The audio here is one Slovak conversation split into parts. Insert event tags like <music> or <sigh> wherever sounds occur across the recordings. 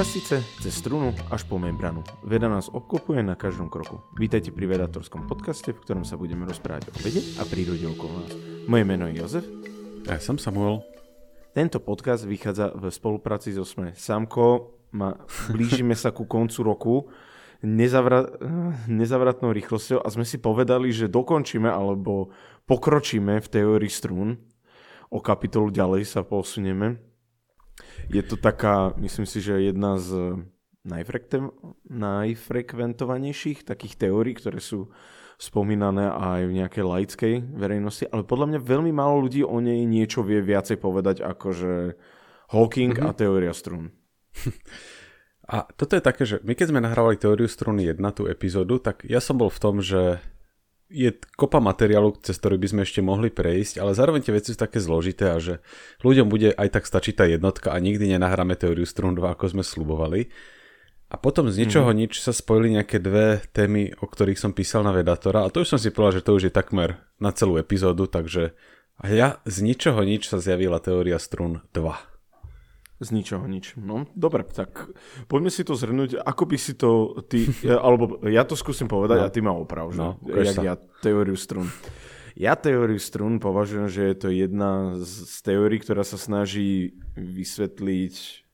častice, cez strunu až po membranu. Veda nás obklopuje na každom kroku. Vítajte pri vedatorskom podcaste, v ktorom sa budeme rozprávať o vede a prírode okolo nás. Moje meno je Jozef. Ja som Samuel. Tento podcast vychádza v spolupráci so SME. Samko, ma, blížime sa ku koncu roku nezavra, nezavratnou rýchlosťou a sme si povedali, že dokončíme alebo pokročíme v teórii strún. O kapitolu ďalej sa posunieme je to taká, myslím si, že jedna z najfrekventovanejších takých teórií, ktoré sú spomínané aj v nejakej laickej verejnosti, ale podľa mňa veľmi málo ľudí o nej niečo vie viacej povedať ako že Hawking mm-hmm. a teória strún. A toto je také, že my keď sme nahrávali teóriu struny 1, tú epizódu, tak ja som bol v tom, že je kopa materiálu, cez ktorý by sme ešte mohli prejsť, ale zároveň tie veci sú také zložité a že ľuďom bude aj tak stačiť tá jednotka a nikdy nenahráme teóriu strún 2, ako sme slubovali. A potom z ničoho mm. nič sa spojili nejaké dve témy, o ktorých som písal na Vedatora a to už som si povedal, že to už je takmer na celú epizódu, takže a ja z ničoho nič sa zjavila teória strún 2. Z ničoho nič. No, dobre, tak poďme si to zhrnúť. Ako by si to ty, <laughs> alebo ja to skúsim povedať no. a ty ma oprav, že? No, Jak sa. ja teóriu strún. Ja teóriu strún považujem, že je to jedna z, z teórií, ktorá sa snaží vysvetliť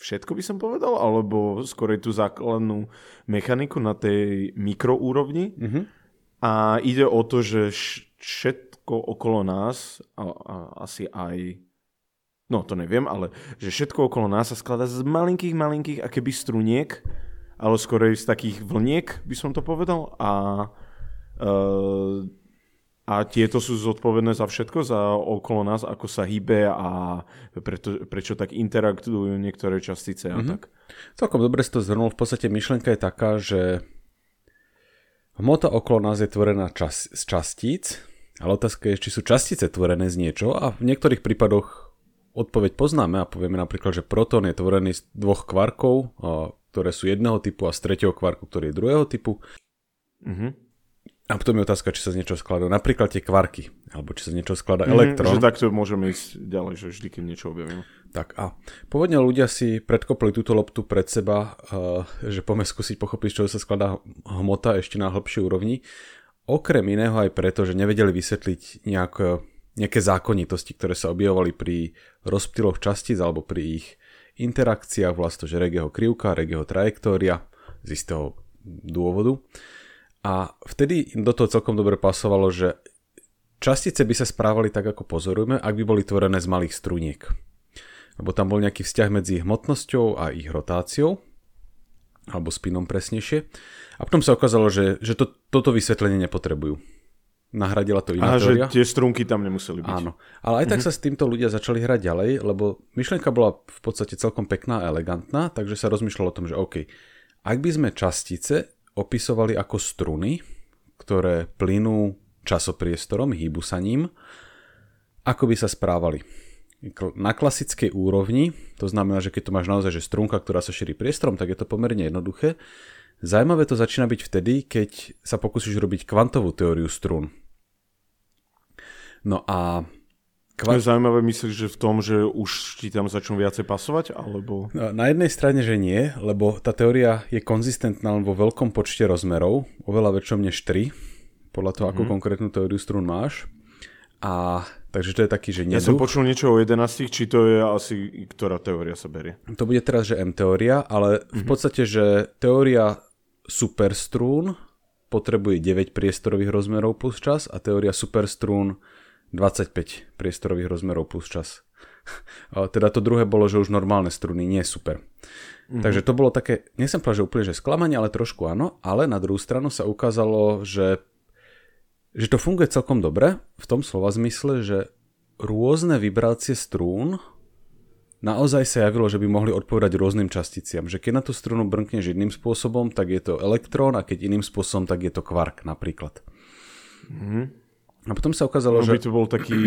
všetko by som povedal, alebo skôr tú základnú mechaniku na tej mikroúrovni. Mm-hmm. A ide o to, že všetko okolo nás, a, a asi aj no to neviem, ale že všetko okolo nás sa skladá z malinkých, malinkých akéby struniek, ale skôr z takých vlniek, by som to povedal. A, uh, a tieto sú zodpovedné za všetko, za okolo nás, ako sa hýbe a preto, prečo tak interaktujú niektoré častice a mm-hmm. tak. Celkom dobre si to zhrnul. V podstate myšlenka je taká, že hmota okolo nás je tvorená čas, z častíc, ale otázka je, či sú častice tvorené z niečo a v niektorých prípadoch odpoveď poznáme a povieme napríklad, že protón je tvorený z dvoch kvarkov, ktoré sú jedného typu a z tretieho kvarku, ktorý je druhého typu. Uh-huh. A potom je otázka, či sa z niečo skladá. Napríklad tie kvarky, alebo či sa z niečo skladá mm, elektrón. Že takto môžeme ísť ďalej, že vždy, keď niečo objavím. Tak a pôvodne ľudia si predkopli túto loptu pred seba, uh, že poďme skúsiť pochopiť, čo sa skladá hmota ešte na hĺbšej úrovni. Okrem iného aj preto, že nevedeli vysvetliť nejak nejaké zákonitosti, ktoré sa objavovali pri rozptyloch častíc alebo pri ich interakciách, vlastne že Regeho krivka, Regeho trajektória z istého dôvodu. A vtedy do toho celkom dobre pasovalo, že častice by sa správali tak, ako pozorujeme, ak by boli tvorené z malých struniek. Lebo tam bol nejaký vzťah medzi hmotnosťou a ich rotáciou, alebo spinom presnejšie. A potom sa ukázalo, že, že to, toto vysvetlenie nepotrebujú nahradila to iná A že tie strunky tam nemuseli byť. Áno. Ale aj tak mm-hmm. sa s týmto ľudia začali hrať ďalej, lebo myšlienka bola v podstate celkom pekná a elegantná, takže sa rozmýšľalo o tom, že OK, ak by sme častice opisovali ako struny, ktoré plynú časopriestorom, hýbu sa ním, ako by sa správali. Na klasickej úrovni, to znamená, že keď to máš naozaj že strunka, ktorá sa šíri priestorom, tak je to pomerne jednoduché. Zajímavé to začína byť vtedy, keď sa pokúsiš robiť kvantovú teóriu strún. No a... Kva... Je zaujímavé, myslíš, že v tom, že už ti tam začnú viacej pasovať, alebo... Na jednej strane, že nie, lebo tá teória je konzistentná len vo veľkom počte rozmerov, oveľa väčšom než 3, podľa toho, mm-hmm. akú mhm. konkrétnu teóriu strún máš. A takže to je taký, že neduch. Ja som počul niečo o 11, či to je asi, ktorá teória sa berie. To bude teraz, že M teória, ale mm-hmm. v mhm. podstate, že teória superstrún potrebuje 9 priestorových rozmerov plus čas a teória superstrún 25 priestorových rozmerov plus čas. <laughs> teda to druhé bolo, že už normálne struny, nie super. Mm-hmm. Takže to bolo také, nechcem povedať, že úplne že sklamanie, ale trošku áno, ale na druhú stranu sa ukázalo, že, že to funguje celkom dobre v tom slova zmysle, že rôzne vibrácie strún naozaj sa javilo, že by mohli odpovedať rôznym časticiam. Že keď na tú strunu brnkneš jedným spôsobom, tak je to elektrón a keď iným spôsobom, tak je to kvark napríklad. Mm-hmm. A potom sa ukázalo, no, že... by to bol taký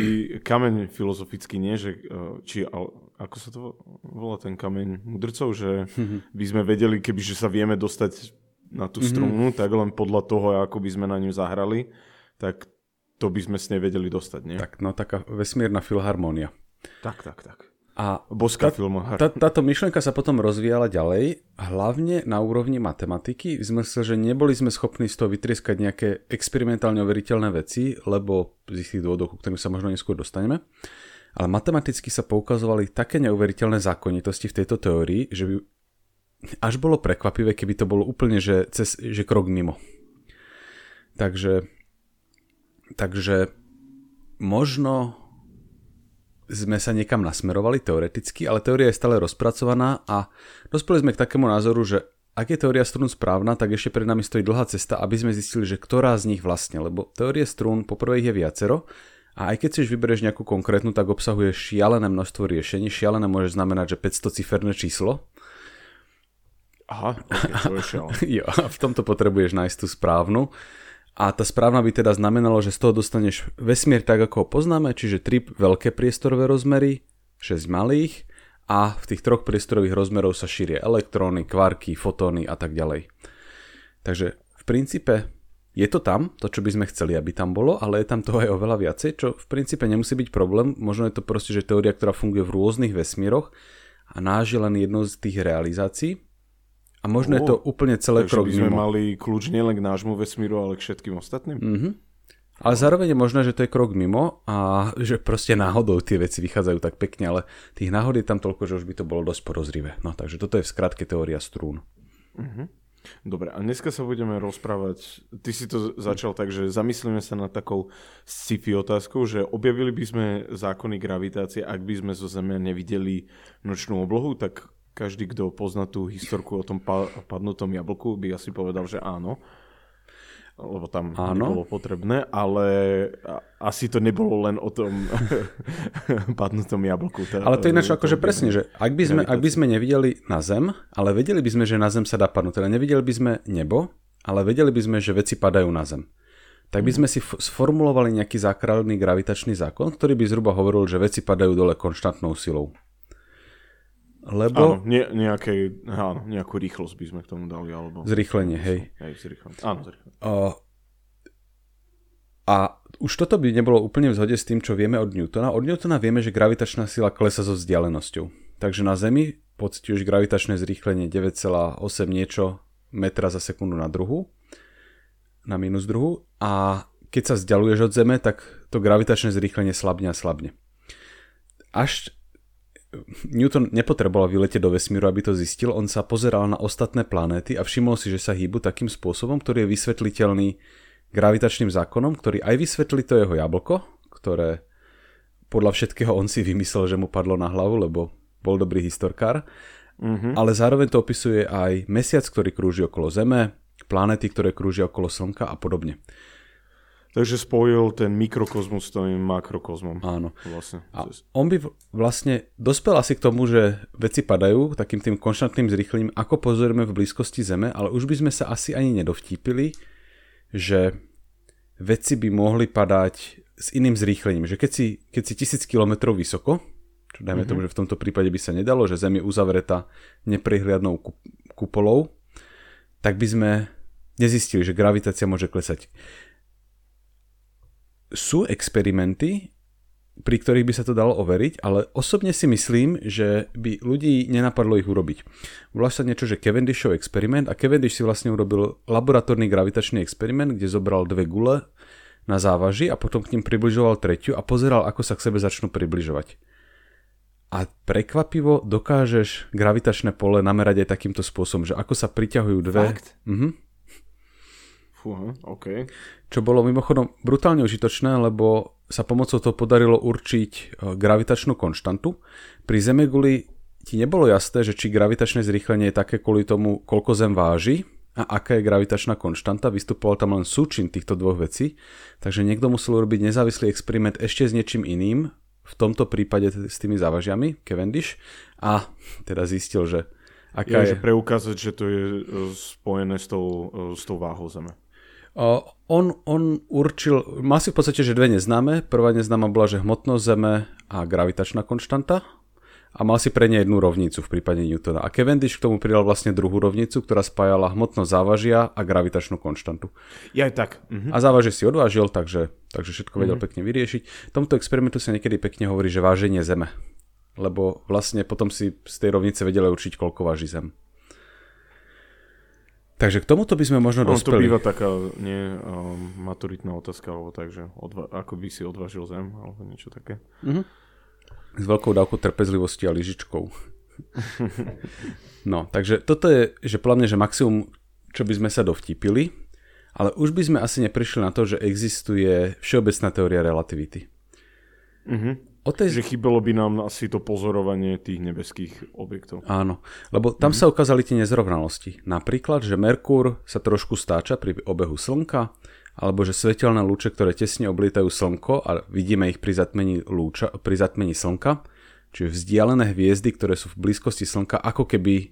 kameň filozofický, nie? Že, e, či, ako sa to volá ten kameň mudrcov? Že by sme vedeli, keby že sa vieme dostať na tú mhm. strunu, mm-hmm. tak len podľa toho, ako by sme na ňu zahrali, tak to by sme s nej vedeli dostať, nie? Tak, no taká vesmírna filharmónia. Tak, tak, tak. A Boska tá, filmohár. Tá, táto myšlienka sa potom rozvíjala ďalej, hlavne na úrovni matematiky, v zmysle, že neboli sme schopní z toho vytrieskať nejaké experimentálne overiteľné veci, lebo z istých dôvodov, ku ktorým sa možno neskôr dostaneme. Ale matematicky sa poukazovali také neuveriteľné zákonitosti v tejto teórii, že by až bolo prekvapivé, keby to bolo úplne, že, cez, že krok mimo. Takže, takže možno sme sa niekam nasmerovali teoreticky, ale teória je stále rozpracovaná a dospeli sme k takému názoru, že ak je teória strún správna, tak ešte pred nami stojí dlhá cesta, aby sme zistili, že ktorá z nich vlastne, lebo teórie strún poprvé ich je viacero a aj keď si už vyberieš nejakú konkrétnu, tak obsahuje šialené množstvo riešení. Šialené môže znamenať, že 500 ciferné číslo. Aha, okay, to je <laughs> jo, a v tomto potrebuješ nájsť tú správnu. A tá správna by teda znamenalo, že z toho dostaneš vesmír tak, ako ho poznáme, čiže 3 veľké priestorové rozmery, 6 malých a v tých troch priestorových rozmerov sa šíria elektróny, kvarky, fotóny a tak ďalej. Takže v princípe je to tam, to čo by sme chceli, aby tam bolo, ale je tam toho aj oveľa viacej, čo v princípe nemusí byť problém. Možno je to proste, že teória, ktorá funguje v rôznych vesmíroch a náš je len jedno z tých realizácií a možno oh, je to úplne celé krok by sme mimo. mali kľúč nielen k nášmu vesmíru, ale k všetkým ostatným? Mm-hmm. Ale zároveň je možné, že to je krok mimo a že proste náhodou tie veci vychádzajú tak pekne, ale tých náhod je tam toľko, že už by to bolo dosť porozrivé. No takže toto je v skratke teória strún. Mm-hmm. Dobre, a dneska sa budeme rozprávať, ty si to začal tak, že zamyslíme sa na takou sci-fi otázkou, že objavili by sme zákony gravitácie, ak by sme zo Zeme nevideli nočnú oblohu, tak každý, kto pozná tú historku o tom padnutom jablku, by asi povedal, že áno lebo tam Áno. nebolo potrebné, ale asi to nebolo len o tom <laughs> padnutom jablku. Tá, ale to je ináč akože presne, že ak by, sme, ak by sme nevideli na Zem, ale vedeli by sme, že na Zem sa dá padnúť, teda nevideli by sme nebo, ale vedeli by sme, že veci padajú na Zem. Tak by mhm. sme si f- sformulovali nejaký základný gravitačný zákon, ktorý by zhruba hovoril, že veci padajú dole konštantnou silou. Lebo... Áno, ne, nejakej, áno, nejakú rýchlosť by sme k tomu dali. Alebo... Zrýchlenie, hej. Hej, zrýchlenie. Áno, zrýchlenie. Uh, a už toto by nebolo úplne v zhode s tým, čo vieme od Newtona. Od Newtona vieme, že gravitačná sila klesa so vzdialenosťou. Takže na Zemi pocituješ gravitačné zrýchlenie 9,8 niečo metra za sekundu na druhu, na minus druhu. A keď sa vzdialuješ od Zeme, tak to gravitačné zrýchlenie slabne a slabne. Až Newton nepotreboval vyletieť do vesmíru, aby to zistil, on sa pozeral na ostatné planéty a všimol si, že sa hýbu takým spôsobom, ktorý je vysvetliteľný gravitačným zákonom, ktorý aj vysvetlí to jeho jablko, ktoré podľa všetkého on si vymyslel, že mu padlo na hlavu, lebo bol dobrý historkár. Mm-hmm. Ale zároveň to opisuje aj mesiac, ktorý krúži okolo Zeme, planéty, ktoré krúžia okolo Slnka a podobne. Takže spojil ten mikrokozmus s tým makrokozmom. Áno. Vlastne. A on by vlastne dospel asi k tomu, že veci padajú takým tým konštantným zrýchlením, ako pozorujeme v blízkosti Zeme, ale už by sme sa asi ani nedovtípili, že veci by mohli padať s iným zrýchlením. Že keď si, keď si tisíc kilometrov vysoko, čo dajme mm-hmm. tomu, že v tomto prípade by sa nedalo, že Zem je uzavretá neprehliadnou kupolou, tak by sme nezistili, že gravitácia môže klesať sú experimenty, pri ktorých by sa to dalo overiť, ale osobne si myslím, že by ľudí nenapadlo ich urobiť. Volá sa niečo, že Cavendishov experiment a Cavendish si vlastne urobil laboratórny gravitačný experiment, kde zobral dve gule na závaži a potom k ním približoval tretiu a pozeral, ako sa k sebe začnú približovať. A prekvapivo dokážeš gravitačné pole namerať aj takýmto spôsobom, že ako sa priťahujú dve... Fakt? Mhm. Fúha, okay. Čo bolo mimochodom brutálne užitočné, lebo sa pomocou toho podarilo určiť e, gravitačnú konštantu. Pri Zemeguli ti nebolo jasné, že či gravitačné zrýchlenie je také kvôli tomu, koľko Zem váži a aká je gravitačná konštanta. Vystupoval tam len súčin týchto dvoch vecí, takže niekto musel urobiť nezávislý experiment ešte s niečím iným, v tomto prípade s tými závažiami, Cavendish, a teda zistil, že aká je... je... preukázať, že to je e, spojené s tou, e, s tou váhou Zeme. On, on určil, má si v podstate, že dve neznáme. Prvá neznáma bola, že hmotnosť Zeme a gravitačná konštanta. A mal si pre ne jednu rovnicu v prípade Newtona. A Cavendish k tomu pridal vlastne druhú rovnicu, ktorá spájala hmotnosť závažia a gravitačnú konštantu. Ja aj tak. Mhm. A závažie si odvážil, takže, takže všetko vedel mhm. pekne vyriešiť. V tomto experimentu sa niekedy pekne hovorí, že váženie Zeme. lebo vlastne potom si z tej rovnice vedeli určiť, koľko váži Zem. Takže k tomuto by sme možno no, dospeli. To býva taká nie, um, maturitná otázka, alebo tak, že odva- ako by si odvážil Zem, alebo niečo také. Mm-hmm. S veľkou dávkou trpezlivosti a lyžičkou. no, takže toto je, že podľa že maximum, čo by sme sa dovtipili, ale už by sme asi neprišli na to, že existuje všeobecná teória relativity. Mm-hmm. O tej... Že chybelo by nám asi to pozorovanie tých nebeských objektov. Áno, lebo tam mm. sa ukázali tie nezrovnalosti. Napríklad, že Merkúr sa trošku stáča pri obehu Slnka, alebo že svetelné lúče, ktoré tesne oblietajú Slnko a vidíme ich pri zatmení, lúča, pri zatmení Slnka, čiže vzdialené hviezdy, ktoré sú v blízkosti Slnka, ako keby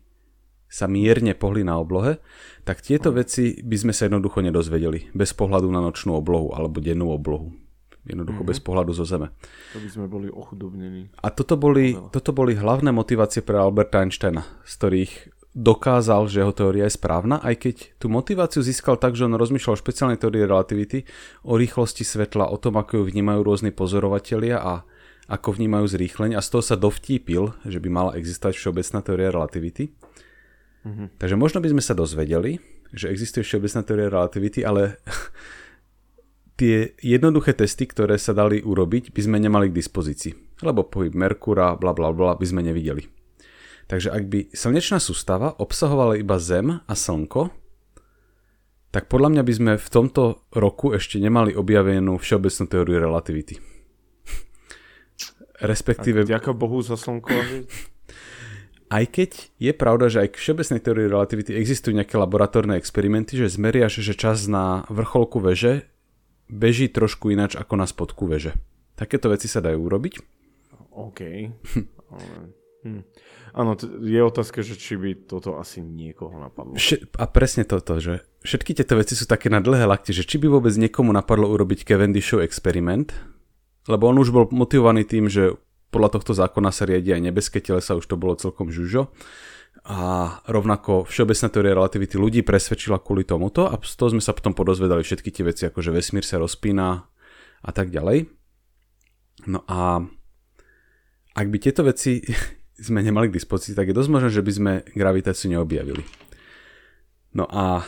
sa mierne pohli na oblohe, tak tieto veci by sme sa jednoducho nedozvedeli bez pohľadu na nočnú oblohu alebo dennú oblohu. Jednoducho mm-hmm. bez pohľadu zo Zeme. To by sme boli ochudobnení. A toto boli, toto boli hlavné motivácie pre Alberta Einsteina, z ktorých dokázal, že jeho teória je správna, aj keď tú motiváciu získal tak, že on rozmýšľal o špeciálnej teórii relativity, o rýchlosti svetla, o tom, ako ju vnímajú rôzni pozorovatelia a ako vnímajú zrýchlenie a z toho sa dovtípil, že by mala existovať všeobecná teória relativity. Mm-hmm. Takže možno by sme sa dozvedeli, že existuje všeobecná teória relativity, ale <laughs> tie jednoduché testy, ktoré sa dali urobiť, by sme nemali k dispozícii, lebo pohyb Merkúra, bla bla bla, by sme nevideli. Takže ak by slnečná sústava obsahovala iba Zem a Slnko, tak podľa mňa by sme v tomto roku ešte nemali objavenú všeobecnú teóriu relativity. <laughs> Respektíve... Ďakujem Bohu za Slnko. <laughs> Aj keď je pravda, že aj k všeobecnej teórii relativity existujú nejaké laboratórne experimenty, že zmeriaš, že čas na vrcholku veže beží trošku ináč ako na spodku veže. Takéto veci sa dajú urobiť. OK. <laughs> hm. Áno, je otázka, že či by toto asi niekoho napadlo. Vše- a presne toto, že všetky tieto veci sú také na dlhé lakte, že či by vôbec niekomu napadlo urobiť Cavendishov experiment, lebo on už bol motivovaný tým, že podľa tohto zákona sa riadi aj nebeské telesa, už to bolo celkom žužo. A rovnako všeobecná teória relativity ľudí presvedčila kvôli tomuto a z toho sme sa potom podozvedali všetky tie veci, ako že vesmír sa rozpína a tak ďalej. No a ak by tieto veci <laughs> sme nemali k dispozícii, tak je dosť možné, že by sme gravitáciu neobjavili. No a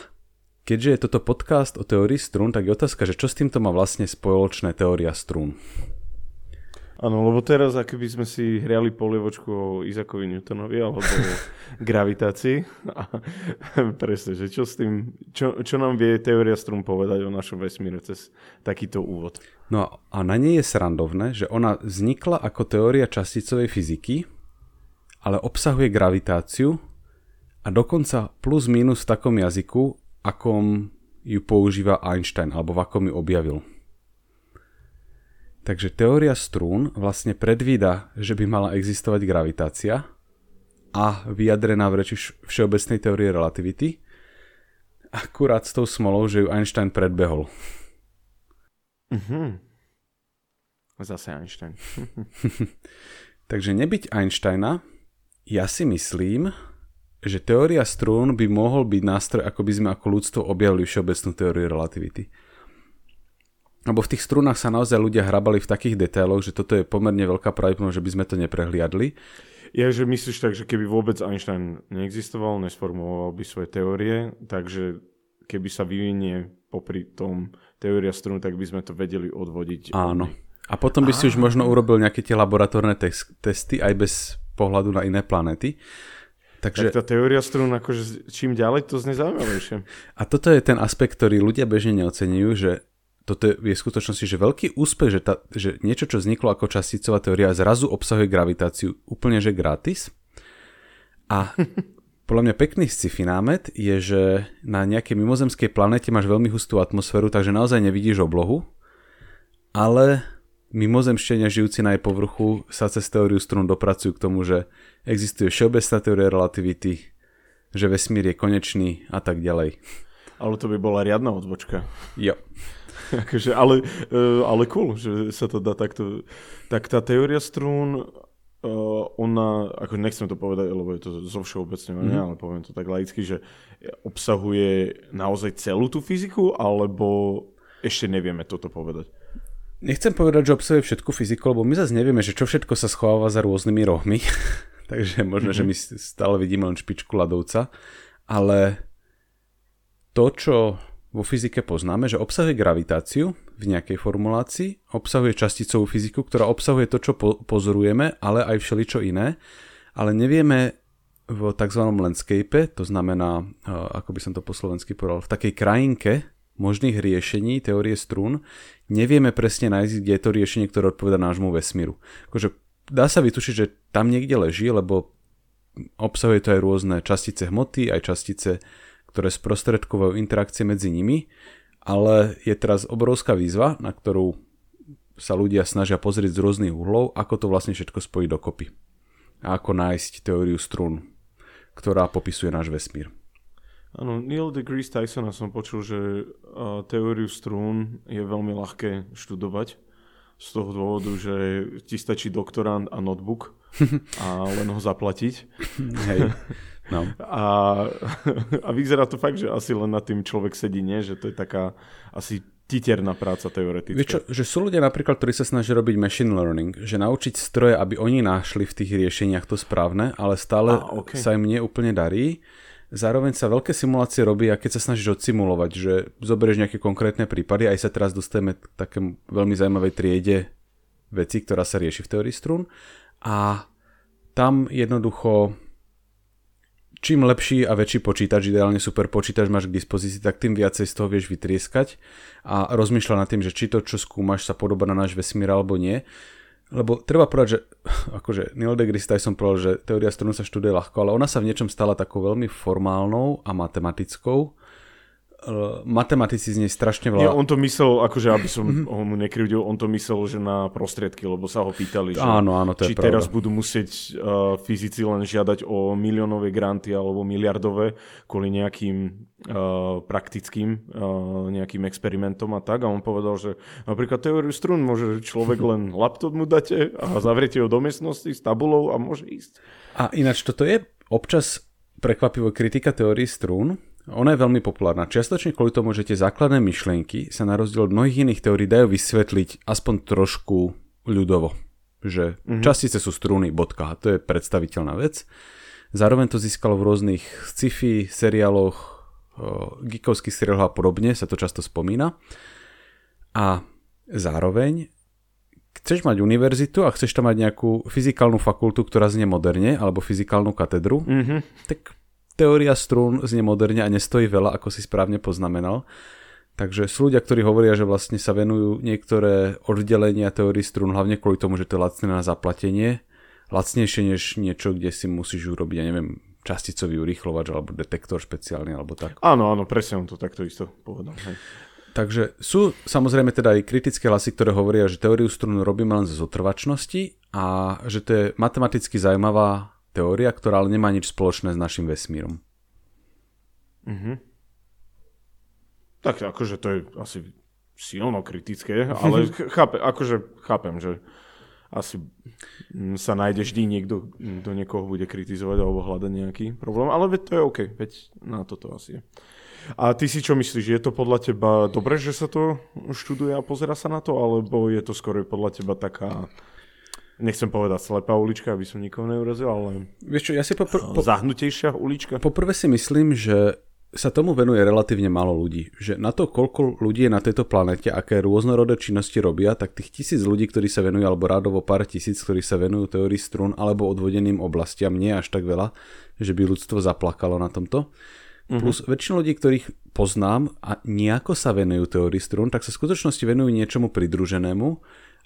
keďže je toto podcast o teórii strún, tak je otázka, že čo s týmto má vlastne spoločné teória strún. Áno, lebo teraz ako by sme si hriali polievočku o Izakovi Newtonovi alebo o <laughs> gravitácii. A presne, že čo s tým, čo, čo nám vie teória strún povedať o našom vesmíre cez takýto úvod. No a na nej je srandovné, že ona vznikla ako teória časticovej fyziky, ale obsahuje gravitáciu a dokonca plus minus v takom jazyku, akom ju používa Einstein, alebo v akom ju objavil. Takže teória strún vlastne predvída, že by mala existovať gravitácia a vyjadrená v reči všeobecnej teórie relativity, akurát s tou smolou, že ju Einstein predbehol. Mhm. Zase Einstein. <laughs> Takže nebyť Einsteina, ja si myslím, že teória strún by mohol byť nástroj, ako by sme ako ľudstvo objavili všeobecnú teóriu relativity. Lebo v tých strunách sa naozaj ľudia hrabali v takých detailoch, že toto je pomerne veľká pravdepodobnosť, že by sme to neprehliadli. Ja, že myslíš tak, že keby vôbec Einstein neexistoval, nesformuloval by svoje teórie, takže keby sa vyvinie popri tom teória strun, tak by sme to vedeli odvodiť. Áno. A potom by si už možno urobil nejaké tie laboratórne testy aj bez pohľadu na iné planéty. Takže... Tak tá teória strún, akože čím ďalej, to znie zaujímavejšie. A toto je ten aspekt, ktorý ľudia bežne neocenujú, že toto je v skutočnosti že veľký úspech, že, tá, že niečo, čo vzniklo ako časticová teória, zrazu obsahuje gravitáciu úplne že gratis. A <laughs> podľa mňa pekný sci-fi námet je, že na nejakej mimozemskej planete máš veľmi hustú atmosféru, takže naozaj nevidíš oblohu, ale mimozemšťania žijúci na jej povrchu sa cez teóriu strún dopracujú k tomu, že existuje všeobecná teória relativity, že vesmír je konečný a tak ďalej. Ale to by bola riadna odbočka. Jo. <laughs> akože, ale, uh, ale cool, že sa to dá takto. Tak tá teória strún, uh, ona, ako nechcem to povedať, lebo je to zo všeobecňovania, mm-hmm. ale poviem to tak laicky, že obsahuje naozaj celú tú fyziku, alebo ešte nevieme toto povedať. Nechcem povedať, že obsahuje všetku fyziku, lebo my zase nevieme, že čo všetko sa schováva za rôznymi rohmi. <laughs> Takže možno, mm-hmm. že my stále vidíme len špičku ľadovca. Ale to, čo vo fyzike poznáme, že obsahuje gravitáciu v nejakej formulácii, obsahuje časticovú fyziku, ktorá obsahuje to, čo po- pozorujeme, ale aj všeličo iné, ale nevieme v tzv. landscape, to znamená, ako by som to po slovensky povedal, v takej krajinke možných riešení teórie strún, nevieme presne nájsť, kde je to riešenie, ktoré odpoveda nášmu vesmíru. Akože dá sa vytušiť, že tam niekde leží, lebo obsahuje to aj rôzne častice hmoty, aj častice, ktoré sprostredkovajú interakcie medzi nimi, ale je teraz obrovská výzva, na ktorú sa ľudia snažia pozrieť z rôznych uhlov, ako to vlastne všetko spojiť dokopy. A ako nájsť teóriu strún, ktorá popisuje náš vesmír. Áno, Neil deGrasse Tysona som počul, že uh, teóriu strún je veľmi ľahké študovať z toho dôvodu, že ti stačí doktorant a notebook a len ho zaplatiť. Hej. No. A, a vyzerá to fakt, že asi len nad tým človek sedí, nie? Že to je taká asi titerná práca teoretická. Vieš čo, že sú ľudia napríklad, ktorí sa snažia robiť machine learning, že naučiť stroje, aby oni našli v tých riešeniach to správne, ale stále a, okay. sa im neúplne darí. Zároveň sa veľké simulácie robí, a keď sa snažíš odsimulovať, že zoberieš nejaké konkrétne prípady, aj sa teraz dostaneme k takému veľmi zaujímavej triede veci, ktorá sa rieši v teórii strún. A tam jednoducho čím lepší a väčší počítač, ideálne super počítač máš k dispozícii, tak tým viacej z toho vieš vytrieskať a rozmýšľa nad tým, že či to, čo skúmaš, sa podoba na náš vesmír alebo nie. Lebo treba povedať, že akože Neil deGrasse Tyson povedal, že teória strún sa študuje ľahko, ale ona sa v niečom stala takou veľmi formálnou a matematickou matematici z nej strašne veľa... Nie, on to myslel, akože aby som mhm. ho mu nekrivdil, on to myslel, že na prostriedky, lebo sa ho pýtali, že áno, áno, to či je pravda. teraz budú musieť uh, fyzici len žiadať o miliónové granty alebo miliardové kvôli nejakým uh, praktickým uh, nejakým experimentom a tak. A on povedal, že napríklad teóriu strún môže človek <laughs> len laptop mu dáte a zavriete ho do miestnosti s tabulou a môže ísť. A ináč toto je občas prekvapivo kritika teórii strún, ona je veľmi populárna. Čiastočne kvôli tomu, že tie základné myšlienky sa na rozdiel od mnohých iných teórií dajú vysvetliť aspoň trošku ľudovo. Že mm-hmm. častice sú strúny, bodka. To je predstaviteľná vec. Zároveň to získalo v rôznych sci-fi seriáloch, geekovských seriáloch a podobne, sa to často spomína. A zároveň chceš mať univerzitu a chceš tam mať nejakú fyzikálnu fakultu, ktorá znie moderne, alebo fyzikálnu katedru, mm-hmm. tak teória strún znie moderne a nestojí veľa, ako si správne poznamenal. Takže sú ľudia, ktorí hovoria, že vlastne sa venujú niektoré oddelenia teórií strún, hlavne kvôli tomu, že to je lacné na zaplatenie. Lacnejšie než niečo, kde si musíš urobiť, ja neviem, časticový urýchlovač alebo detektor špeciálny alebo tak. Áno, áno, presne to takto isto povedal. Hej. Takže sú samozrejme teda aj kritické hlasy, ktoré hovoria, že teóriu strún robíme len z zotrvačnosti a že to je matematicky zaujímavá teória, ktorá ale nemá nič spoločné s našim vesmírom. Mhm. Tak akože to je asi silno kritické, <laughs> ale chápe, akože chápem, že asi sa nájde vždy niekto, kto niekoho bude kritizovať alebo hľadať nejaký problém, ale veď to je OK, veď na toto asi je. A ty si čo myslíš, je to podľa teba dobre, že sa to študuje a pozera sa na to, alebo je to skôr podľa teba taká nechcem povedať slepá ulička, aby som nikoho neurazil, ale Vieš čo, ja si popr- po- zahnutejšia ulička. Poprvé si myslím, že sa tomu venuje relatívne málo ľudí. Že na to, koľko ľudí je na tejto planete, aké rôznorodé činnosti robia, tak tých tisíc ľudí, ktorí sa venujú, alebo rádovo pár tisíc, ktorí sa venujú teórii strún alebo odvodeným oblastiam, nie až tak veľa, že by ľudstvo zaplakalo na tomto. Uh-huh. Plus väčšina ľudí, ktorých poznám a nejako sa venujú teórii strún, tak sa v skutočnosti venujú niečomu pridruženému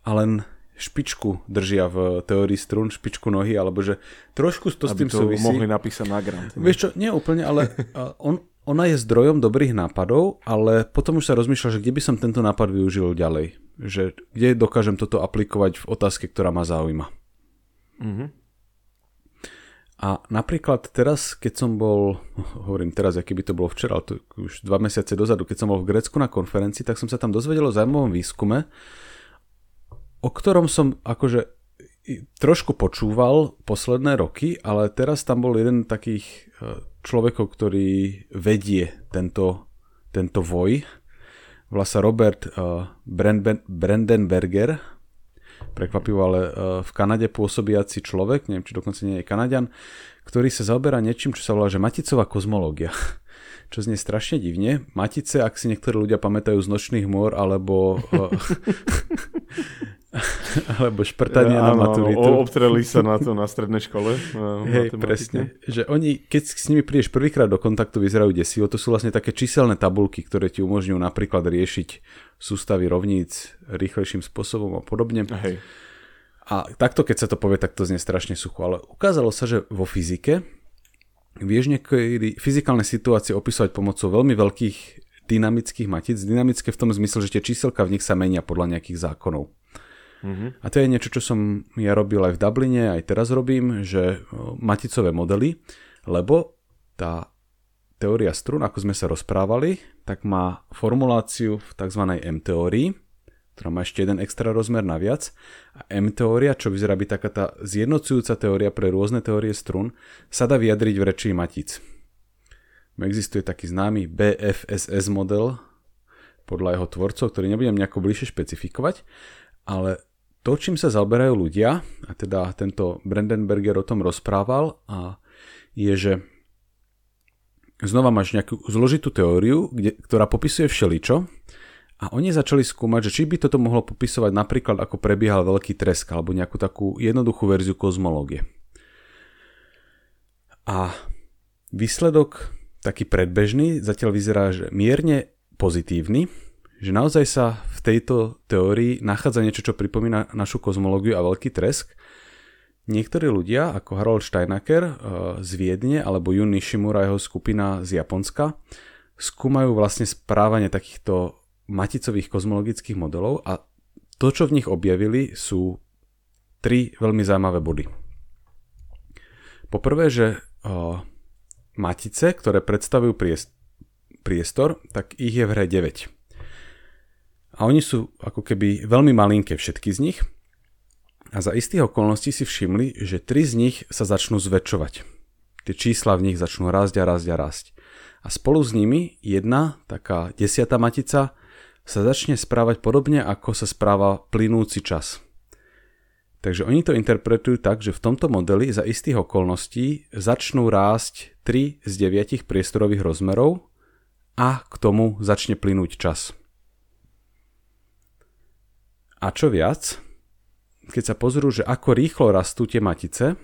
a len špičku držia v teórii strún, špičku nohy, alebo že trošku to s tým to súvisí. mohli napísať na grant. Vieš čo, nie úplne, ale on, ona je zdrojom dobrých nápadov, ale potom už sa rozmýšľa, že kde by som tento nápad využil ďalej. Že kde dokážem toto aplikovať v otázke, ktorá ma zaujíma. Mm-hmm. A napríklad teraz, keď som bol, hovorím teraz, aký by to bolo včera, ale to už dva mesiace dozadu, keď som bol v Grécku na konferencii, tak som sa tam dozvedel o zaujímavom výskume, o ktorom som akože trošku počúval posledné roky, ale teraz tam bol jeden takých e, človekov, ktorý vedie tento, tento voj volá sa Robert uh, Brandenberger, prekvapivo, ale uh, v Kanade pôsobiaci človek, neviem, či dokonca nie je Kanadian, ktorý sa zaoberá niečím, čo sa volá, že maticová kozmológia. <laughs> Čo znie strašne divne. Matice, ak si niektorí ľudia pamätajú z nočných môr, alebo <laughs> <laughs> <laughs> alebo šprtanie ja, na maturitu. Áno, obtreli sa na to na strednej škole. <laughs> Hej, presne. Že oni, keď s nimi prídeš prvýkrát do kontaktu, vyzerajú desivo. To sú vlastne také číselné tabulky, ktoré ti umožňujú napríklad riešiť sústavy rovníc rýchlejším spôsobom a podobne. Hej. A takto, keď sa to povie, tak to znie strašne sucho. Ale ukázalo sa, že vo fyzike vieš niekedy fyzikálne situácie opisovať pomocou veľmi veľkých dynamických matic. Dynamické v tom zmysle, že tie číselka v nich sa menia podľa nejakých zákonov. Mm-hmm. A to je niečo, čo som ja robil aj v Dubline, aj teraz robím, že maticové modely, lebo tá teória strún, ako sme sa rozprávali, tak má formuláciu v tzv. M-teórii, ktorá má ešte jeden extra rozmer naviac. A M-teória, čo vyzerá byť taká tá zjednocujúca teória pre rôzne teórie strún, sa dá vyjadriť v reči matic. Existuje taký známy BFSS model podľa jeho tvorcov, ktorý nebudem nejako bližšie špecifikovať, ale to, čím sa zaoberajú ľudia, a teda tento Brandenberger o tom rozprával, a je, že znova máš nejakú zložitú teóriu, kde, ktorá popisuje všeličo a oni začali skúmať, že či by toto mohlo popisovať napríklad ako prebiehal veľký tresk alebo nejakú takú jednoduchú verziu kozmológie. A výsledok taký predbežný zatiaľ vyzerá, že mierne pozitívny, že naozaj sa v tejto teórii nachádza niečo, čo pripomína našu kozmológiu a veľký tresk. Niektorí ľudia, ako Harold Steinaker eh, z Viedne alebo Jun Nishimura jeho skupina z Japonska, skúmajú vlastne správanie takýchto maticových kozmologických modelov a to, čo v nich objavili, sú tri veľmi zaujímavé body. Poprvé, že uh, matice, ktoré predstavujú priestor, tak ich je v hre 9. A oni sú ako keby veľmi malinké všetky z nich. A za istých okolností si všimli, že tri z nich sa začnú zväčšovať. Tie čísla v nich začnú rásť a rásť a rásť. A spolu s nimi jedna, taká desiatá matica, sa začne správať podobne, ako sa správa plynúci čas. Takže oni to interpretujú tak, že v tomto modeli za istých okolností začnú rásť 3 z 9 priestorových rozmerov a k tomu začne plynúť čas. A čo viac, keď sa pozrú, že ako rýchlo rastú tie matice,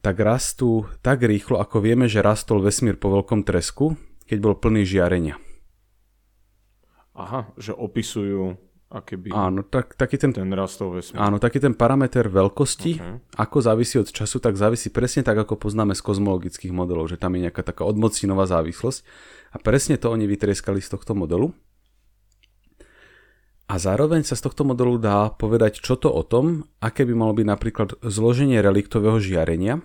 tak rastú tak rýchlo, ako vieme, že rastol vesmír po veľkom tresku, keď bol plný žiarenia. Aha, že opisujú aké by áno, tak, taký ten, ten rastol vesmír. Áno, taký ten parameter veľkosti, okay. ako závisí od času, tak závisí presne tak, ako poznáme z kozmologických modelov, že tam je nejaká taká odmocinová závislosť. A presne to oni vytrieskali z tohto modelu. A zároveň sa z tohto modelu dá povedať čo to o tom, aké by malo byť napríklad zloženie reliktového žiarenia,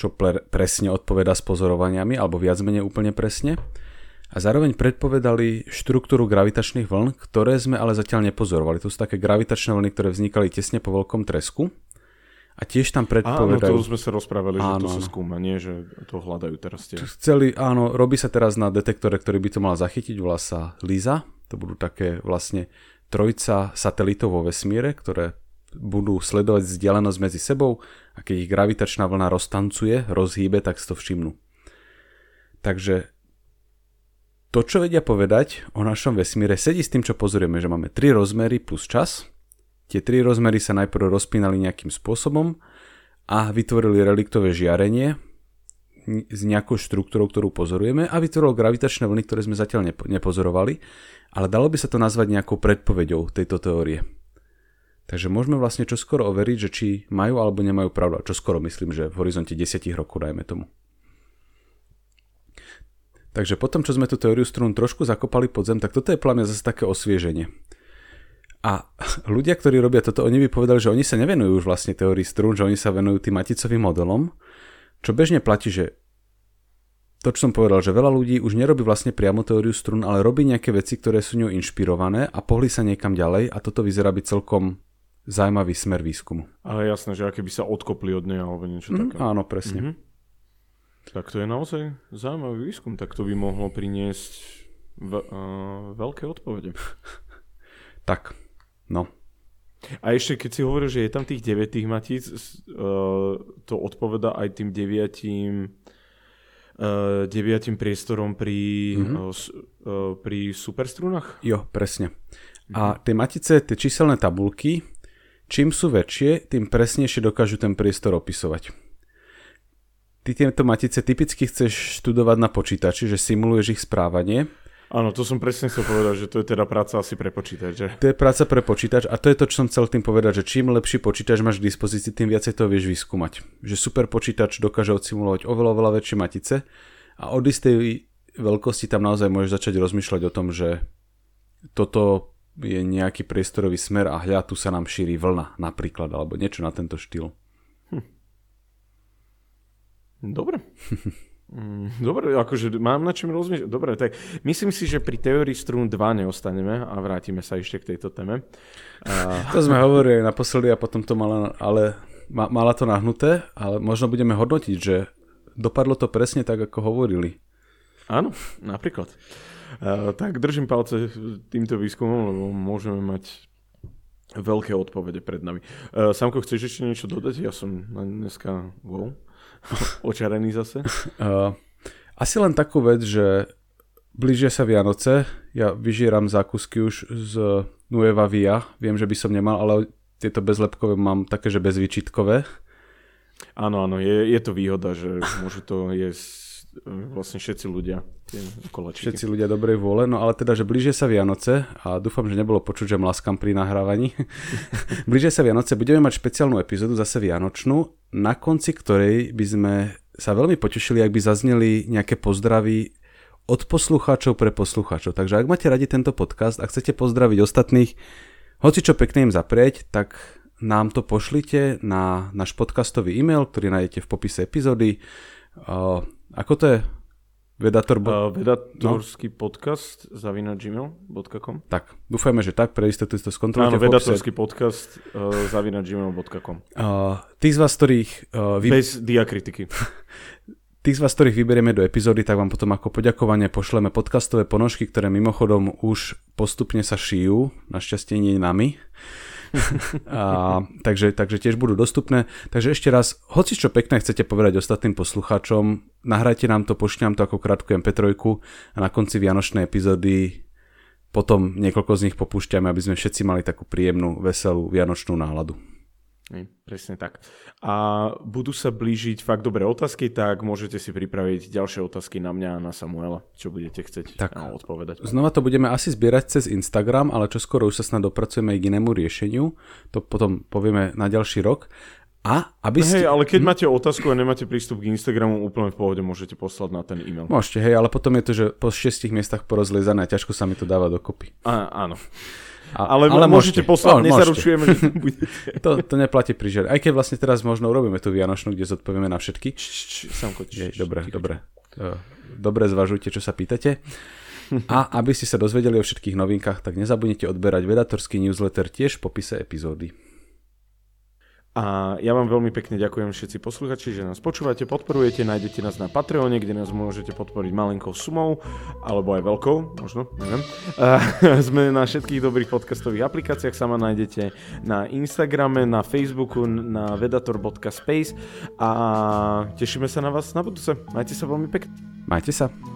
čo pre, presne odpoveda s pozorovaniami, alebo viac menej úplne presne. A zároveň predpovedali štruktúru gravitačných vln, ktoré sme ale zatiaľ nepozorovali. To sú také gravitačné vlny, ktoré vznikali tesne po veľkom tresku. A tiež tam predpovedajú... Áno, to sme sa rozprávali, áno, že to sa skúma, nie, že to hľadajú teraz tie. Chceli, áno, robí sa teraz na detektore, ktorý by to mal zachytiť, volá sa LISA, to budú také vlastne trojca satelitov vo vesmíre, ktoré budú sledovať vzdialenosť medzi sebou a keď ich gravitačná vlna roztancuje, rozhýbe, tak si to všimnú. Takže to, čo vedia povedať o našom vesmíre, sedí s tým, čo pozrieme, že máme tri rozmery plus čas. Tie tri rozmery sa najprv rozpínali nejakým spôsobom a vytvorili reliktové žiarenie, s nejakou štruktúrou, ktorú pozorujeme a vytvorilo gravitačné vlny, ktoré sme zatiaľ nepo- nepozorovali, ale dalo by sa to nazvať nejakou predpovedou tejto teórie. Takže môžeme vlastne čoskoro overiť, že či majú alebo nemajú pravdu. A čoskoro myslím, že v horizonte 10 rokov dajme tomu. Takže potom, čo sme tú teóriu strún trošku zakopali pod zem, tak toto je pláne zase také osvieženie. A ľudia, ktorí robia toto, oni by povedali, že oni sa nevenujú už vlastne teórii strún, že oni sa venujú tým maticovým modelom, čo bežne platí, že to, čo som povedal, že veľa ľudí už nerobí vlastne priamo teóriu strún, ale robí nejaké veci, ktoré sú ňou inšpirované a pohli sa niekam ďalej a toto vyzerá byť celkom zaujímavý smer výskumu. Ale jasné, že aké by sa odkopli od nej alebo niečo mm, také. Áno, presne. Mm-hmm. Tak to je naozaj zaujímavý výskum, tak to by mohlo priniesť V, uh, veľké odpovede. tak, no. A ešte keď si hovoril, že je tam tých 9 tých matíc, uh, to odpoveda aj tým 9 uh, deviatým priestorom pri, mm-hmm. uh, uh, pri superstrunách? Jo, presne. A tie matice, tie číselné tabulky, čím sú väčšie, tým presnejšie dokážu ten priestor opisovať. Ty tieto matice typicky chceš študovať na počítači, že simuluješ ich správanie. Áno, to som presne chcel povedať, že to je teda práca asi pre počítač. Že? To je práca pre počítač a to je to, čo som chcel tým povedať, že čím lepší počítač máš k dispozícii, tým viacej to vieš vyskúmať. Že super počítač dokáže odsimulovať oveľa, oveľa väčšie matice a od istej veľkosti tam naozaj môžeš začať rozmýšľať o tom, že toto je nejaký priestorový smer a hľa, tu sa nám šíri vlna napríklad, alebo niečo na tento štýl. Hm. Dobre. <laughs> Mm, dobre, akože mám na čím rozmýšľať. Dobre, tak myslím si, že pri teórii strún 2 neostaneme a vrátime sa ešte k tejto téme. A... <laughs> To sme hovorili naposledy a potom to mala, ale, mala to nahnuté, ale možno budeme hodnotiť, že dopadlo to presne tak, ako hovorili. Áno, napríklad. Uh, tak držím palce týmto výskumom, lebo môžeme mať veľké odpovede pred nami. Uh, Samko, chceš ešte niečo dodať? Ja som dneska wow, <laughs> očarený zase. Uh, <laughs> asi len takú vec, že blížia sa Vianoce, ja vyžieram zákusky už z Nueva Via, viem, že by som nemal, ale tieto bezlepkové mám také, že bezvyčitkové. Áno, áno, je, je to výhoda, že môžu to jesť vlastne všetci ľudia. Všetci ľudia dobrej vôle, no ale teda, že blížia sa Vianoce a dúfam, že nebolo počuť, že mlaskam pri nahrávaní. <laughs> blížia sa Vianoce, budeme mať špeciálnu epizódu, zase Vianočnú, na konci ktorej by sme sa veľmi potešili, ak by zazneli nejaké pozdravy od poslucháčov pre poslucháčov. Takže ak máte radi tento podcast a chcete pozdraviť ostatných, hoci čo pekne im zaprieť, tak nám to pošlite na náš podcastový e-mail, ktorý nájdete v popise epizódy. Ako to je? Vedator... Bo... Uh, vedatorský no? podcast zavina gmail.com Tak, dúfajme, že tak, pre istotu to skontrolujte. Áno, vedatorský podcast uh, zavina gmail.com uh, Tých z vás, ktorých... Uh, vy... Bez diakritiky. <laughs> Tých z vás, ktorých vyberieme do epizódy, tak vám potom ako poďakovanie pošleme podcastové ponožky, ktoré mimochodom už postupne sa šijú, našťastie nie nami. A, takže, takže tiež budú dostupné. Takže ešte raz, hoci čo pekné chcete povedať ostatným poslucháčom, nahrajte nám to, pošťam to ako krátku MP3 a na konci Vianočnej epizódy potom niekoľko z nich popúšťame, aby sme všetci mali takú príjemnú, veselú vianočnú náladu. Presne tak. A budú sa blížiť fakt dobré otázky, tak môžete si pripraviť ďalšie otázky na mňa a na Samuela, čo budete chcieť tak, odpovedať. Znova to budeme asi zbierať cez Instagram, ale čo skoro už sa snad dopracujeme k inému riešeniu. To potom povieme na ďalší rok. A aby ste... Hej, ale keď hm? máte otázku a nemáte prístup k Instagramu, úplne v pohode môžete poslať na ten e-mail. Môžete, hej, ale potom je to, že po šiestich miestach porozliezané a ťažko sa mi to dáva dokopy. Á, áno. A, ale, ale môžete, môžete poslať, no, nezaručujeme, že <laughs> budete. to, to neplatí pri žiadne. Aj keď vlastne teraz možno urobíme tú Vianočnú, kde zodpovieme na všetky. Samko, dobre, dobre. Dobre zvažujte, čo sa pýtate. A aby ste sa dozvedeli o všetkých novinkách, tak nezabudnite odberať vedatorský newsletter tiež v popise epizódy. A ja vám veľmi pekne ďakujem všetci posluchači, že nás počúvate, podporujete, nájdete nás na Patreone, kde nás môžete podporiť malinkou sumou, alebo aj veľkou, možno, neviem. A <laughs> sme na všetkých dobrých podcastových aplikáciách, sama nájdete na Instagrame, na Facebooku, na vedator.space a tešíme sa na vás na budúce. Majte sa veľmi pekne. Majte sa.